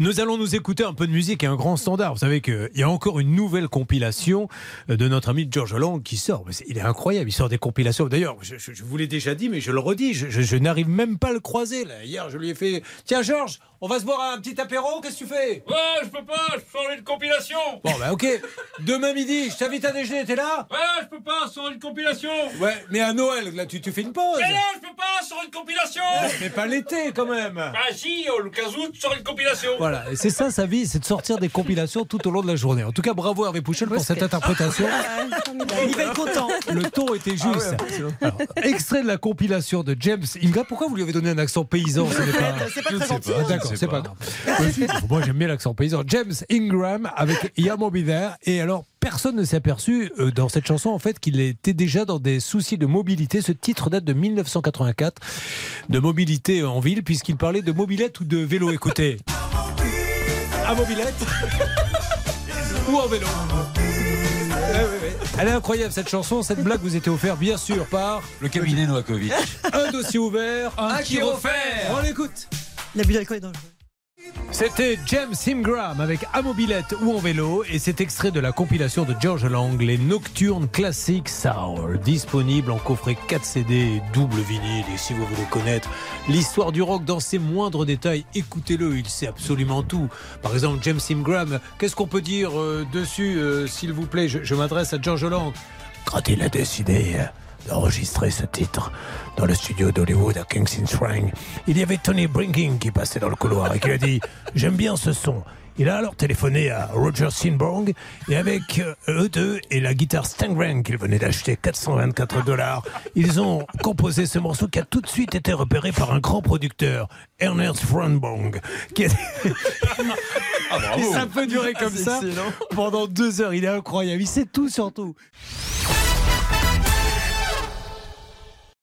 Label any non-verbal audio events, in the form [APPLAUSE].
Nous allons nous écouter un peu de musique et un grand standard. Vous savez qu'il y a encore une nouvelle compilation de notre ami George Lang qui sort. Il est incroyable, il sort des compilations. D'ailleurs, je, vous l'ai déjà dit, mais je le redis, je, je n'arrive même pas à le croiser. Là. Hier, je lui ai fait Tiens, Georges, on va se boire un petit apéro, qu'est-ce que tu fais? Ouais, je peux pas, je sors une compilation Bon, bah ok. Demain midi, je t'invite à déjeuner, t'es là? Ouais, je peux pas, je sors une compilation Ouais, mais à Noël, là, tu, tu fais une pause Mais non, je peux pas, une compilation Mais pas l'été, quand même Bah si, au le 15 août, je sors une compilation Voilà, et c'est ça sa vie, c'est de sortir des compilations tout au long de la journée. En tout cas, bravo Hervé Pouchel pour cette interprétation. Il va être content. Le ton était Ah juste. Alors, extrait de la compilation de James Ingram. Pourquoi vous lui avez donné un accent paysan ce n'est pas... [LAUGHS] C'est pas très gentil. Ah, D'accord, c'est pas grave. Moi, j'aime bien l'accent paysan. James Ingram avec Yamo There. Et alors, personne ne s'est aperçu euh, dans cette chanson, en fait, qu'il était déjà dans des soucis de mobilité. Ce titre date de 1984, de mobilité en ville, puisqu'il parlait de mobilette ou de vélo. Écoutez. [LAUGHS] À mobilette ou en vélo. Ouais. Elle est incroyable cette chanson, cette blague vous était offerte bien sûr par Le cabinet Novakovic. un dossier ouvert, un, Un qui offert. On l'écoute. L'abus d'alcool est dangereux. C'était James Ingram avec À mobilette ou en vélo et cet extrait de la compilation de George Lang, les Nocturnes Classic Soul, disponible en coffret 4 CD, double vinyle et si vous voulez connaître l'histoire du rock dans ses moindres détails, écoutez-le, il sait absolument tout. Par exemple, James Ingram, qu'est-ce qu'on peut dire euh, dessus, euh, s'il vous plaît? Je, je m'adresse à George Lang. Quand il a décidé euh, d'enregistrer ce titre dans le studio d'Hollywood à Kensington Shrine. Il y avait Tony Brinking qui passait dans le couloir et qui a dit J'aime bien ce son. Il a alors téléphoné à Roger Sinborg et avec euh, eux deux et la guitare Stangren qu'il venait d'acheter 424 dollars, ils ont composé ce morceau qui a tout de suite été repéré par un grand producteur, Ernest Franbong, qui a... Et [LAUGHS] ça peut durer comme ça pendant deux heures. Il est incroyable. Il sait tout sur tout.